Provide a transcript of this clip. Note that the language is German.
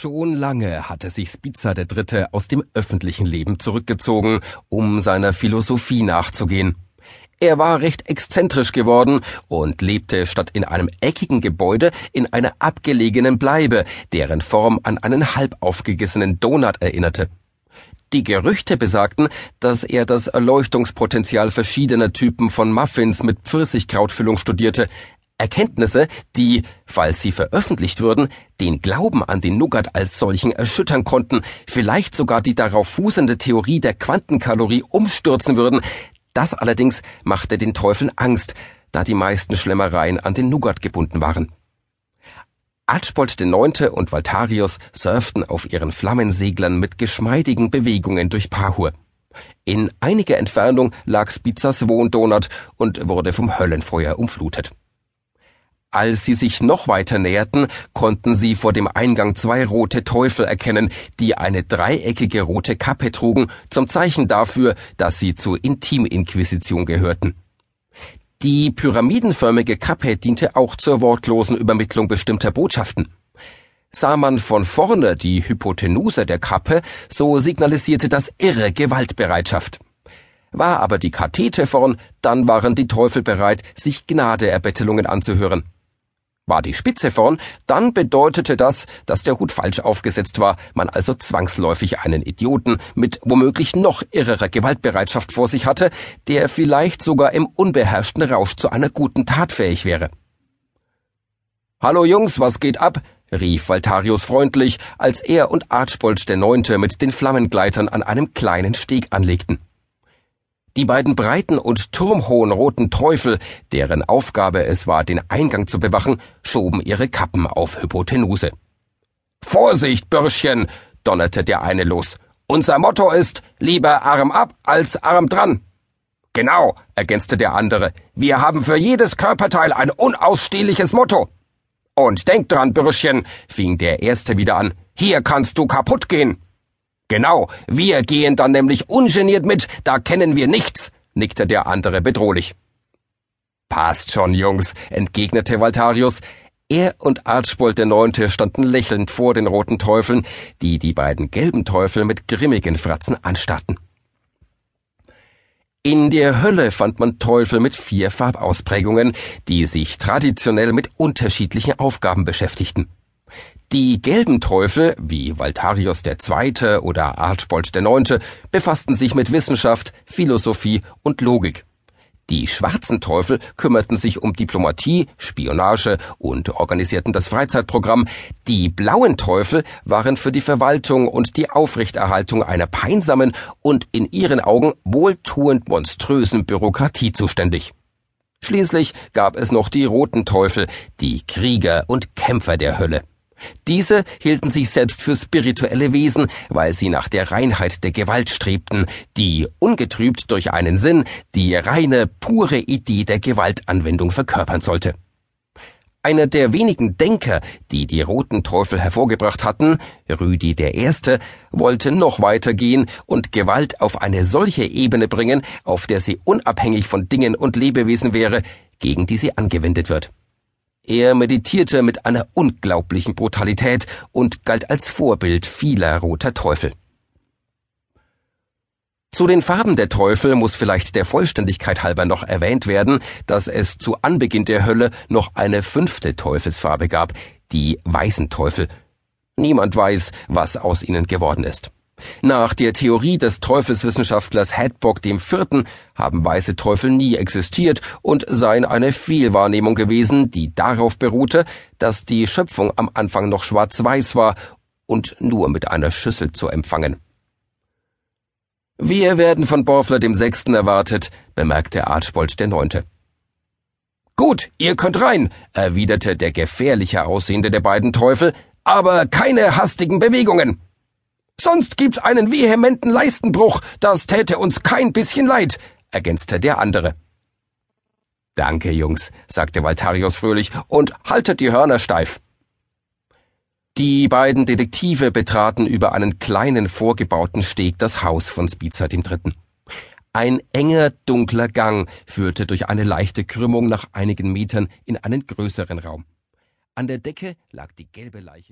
Schon lange hatte sich Spitzer der Dritte aus dem öffentlichen Leben zurückgezogen, um seiner Philosophie nachzugehen. Er war recht exzentrisch geworden und lebte statt in einem eckigen Gebäude in einer abgelegenen Bleibe, deren Form an einen halb aufgegessenen Donut erinnerte. Die Gerüchte besagten, dass er das Erleuchtungspotenzial verschiedener Typen von Muffins mit Pfirsichkrautfüllung studierte, Erkenntnisse, die, falls sie veröffentlicht würden, den Glauben an den Nougat als solchen erschüttern konnten, vielleicht sogar die darauf fußende Theorie der Quantenkalorie umstürzen würden. Das allerdings machte den Teufeln Angst, da die meisten Schlemmereien an den Nougat gebunden waren. Archbold IX. und Valtarius surften auf ihren Flammenseglern mit geschmeidigen Bewegungen durch Pahur. In einiger Entfernung lag Spizas Wohndonut und wurde vom Höllenfeuer umflutet. Als sie sich noch weiter näherten, konnten sie vor dem Eingang zwei rote Teufel erkennen, die eine dreieckige rote Kappe trugen, zum Zeichen dafür, dass sie zur Intiminquisition gehörten. Die pyramidenförmige Kappe diente auch zur wortlosen Übermittlung bestimmter Botschaften. Sah man von vorne die Hypotenuse der Kappe, so signalisierte das irre Gewaltbereitschaft. War aber die Kathete vorn, dann waren die Teufel bereit, sich Gnadeerbettelungen anzuhören. War die Spitze vorn, dann bedeutete das, dass der Hut falsch aufgesetzt war, man also zwangsläufig einen Idioten mit womöglich noch irrerer Gewaltbereitschaft vor sich hatte, der vielleicht sogar im unbeherrschten Rausch zu einer guten Tat fähig wäre. Hallo Jungs, was geht ab? rief Valtarius freundlich, als er und Archbold der Neunte mit den Flammengleitern an einem kleinen Steg anlegten. Die beiden breiten und turmhohen roten Teufel, deren Aufgabe es war, den Eingang zu bewachen, schoben ihre Kappen auf Hypotenuse. Vorsicht, Bürschchen, donnerte der eine los. Unser Motto ist lieber Arm ab als Arm dran. Genau, ergänzte der andere. Wir haben für jedes Körperteil ein unausstehliches Motto. Und denk dran, Bürschchen, fing der erste wieder an. Hier kannst du kaputt gehen. Genau, wir gehen dann nämlich ungeniert mit, da kennen wir nichts, nickte der andere bedrohlich. Passt schon, Jungs, entgegnete Valtarius. Er und Archbold der Neunte standen lächelnd vor den roten Teufeln, die die beiden gelben Teufel mit grimmigen Fratzen anstarrten. In der Hölle fand man Teufel mit vier Farbausprägungen, die sich traditionell mit unterschiedlichen Aufgaben beschäftigten. Die gelben Teufel, wie Valtarius II. oder Archbold IX., befassten sich mit Wissenschaft, Philosophie und Logik. Die schwarzen Teufel kümmerten sich um Diplomatie, Spionage und organisierten das Freizeitprogramm. Die blauen Teufel waren für die Verwaltung und die Aufrechterhaltung einer peinsamen und in ihren Augen wohltuend monströsen Bürokratie zuständig. Schließlich gab es noch die roten Teufel, die Krieger und Kämpfer der Hölle. Diese hielten sich selbst für spirituelle Wesen, weil sie nach der Reinheit der Gewalt strebten, die, ungetrübt durch einen Sinn, die reine, pure Idee der Gewaltanwendung verkörpern sollte. Einer der wenigen Denker, die die roten Teufel hervorgebracht hatten, Rüdi der Erste, wollte noch weitergehen und Gewalt auf eine solche Ebene bringen, auf der sie unabhängig von Dingen und Lebewesen wäre, gegen die sie angewendet wird. Er meditierte mit einer unglaublichen Brutalität und galt als Vorbild vieler roter Teufel. Zu den Farben der Teufel muss vielleicht der Vollständigkeit halber noch erwähnt werden, dass es zu Anbeginn der Hölle noch eine fünfte Teufelsfarbe gab, die weißen Teufel. Niemand weiß, was aus ihnen geworden ist. Nach der Theorie des Teufelswissenschaftlers Hadbock IV. haben weiße Teufel nie existiert und seien eine Fehlwahrnehmung gewesen, die darauf beruhte, dass die Schöpfung am Anfang noch schwarz-weiß war und nur mit einer Schüssel zu empfangen. Wir werden von Borfler dem Sechsten erwartet, bemerkte Archbold der Neunte. Gut, ihr könnt rein, erwiderte der gefährlicher aussehende der beiden Teufel, aber keine hastigen Bewegungen. Sonst gibt's einen vehementen Leistenbruch, das täte uns kein bisschen leid, ergänzte der andere. Danke, Jungs, sagte Valtarius fröhlich, und haltet die Hörner steif. Die beiden Detektive betraten über einen kleinen vorgebauten Steg das Haus von Spiza dem Dritten. Ein enger, dunkler Gang führte durch eine leichte Krümmung nach einigen Metern in einen größeren Raum. An der Decke lag die gelbe Leiche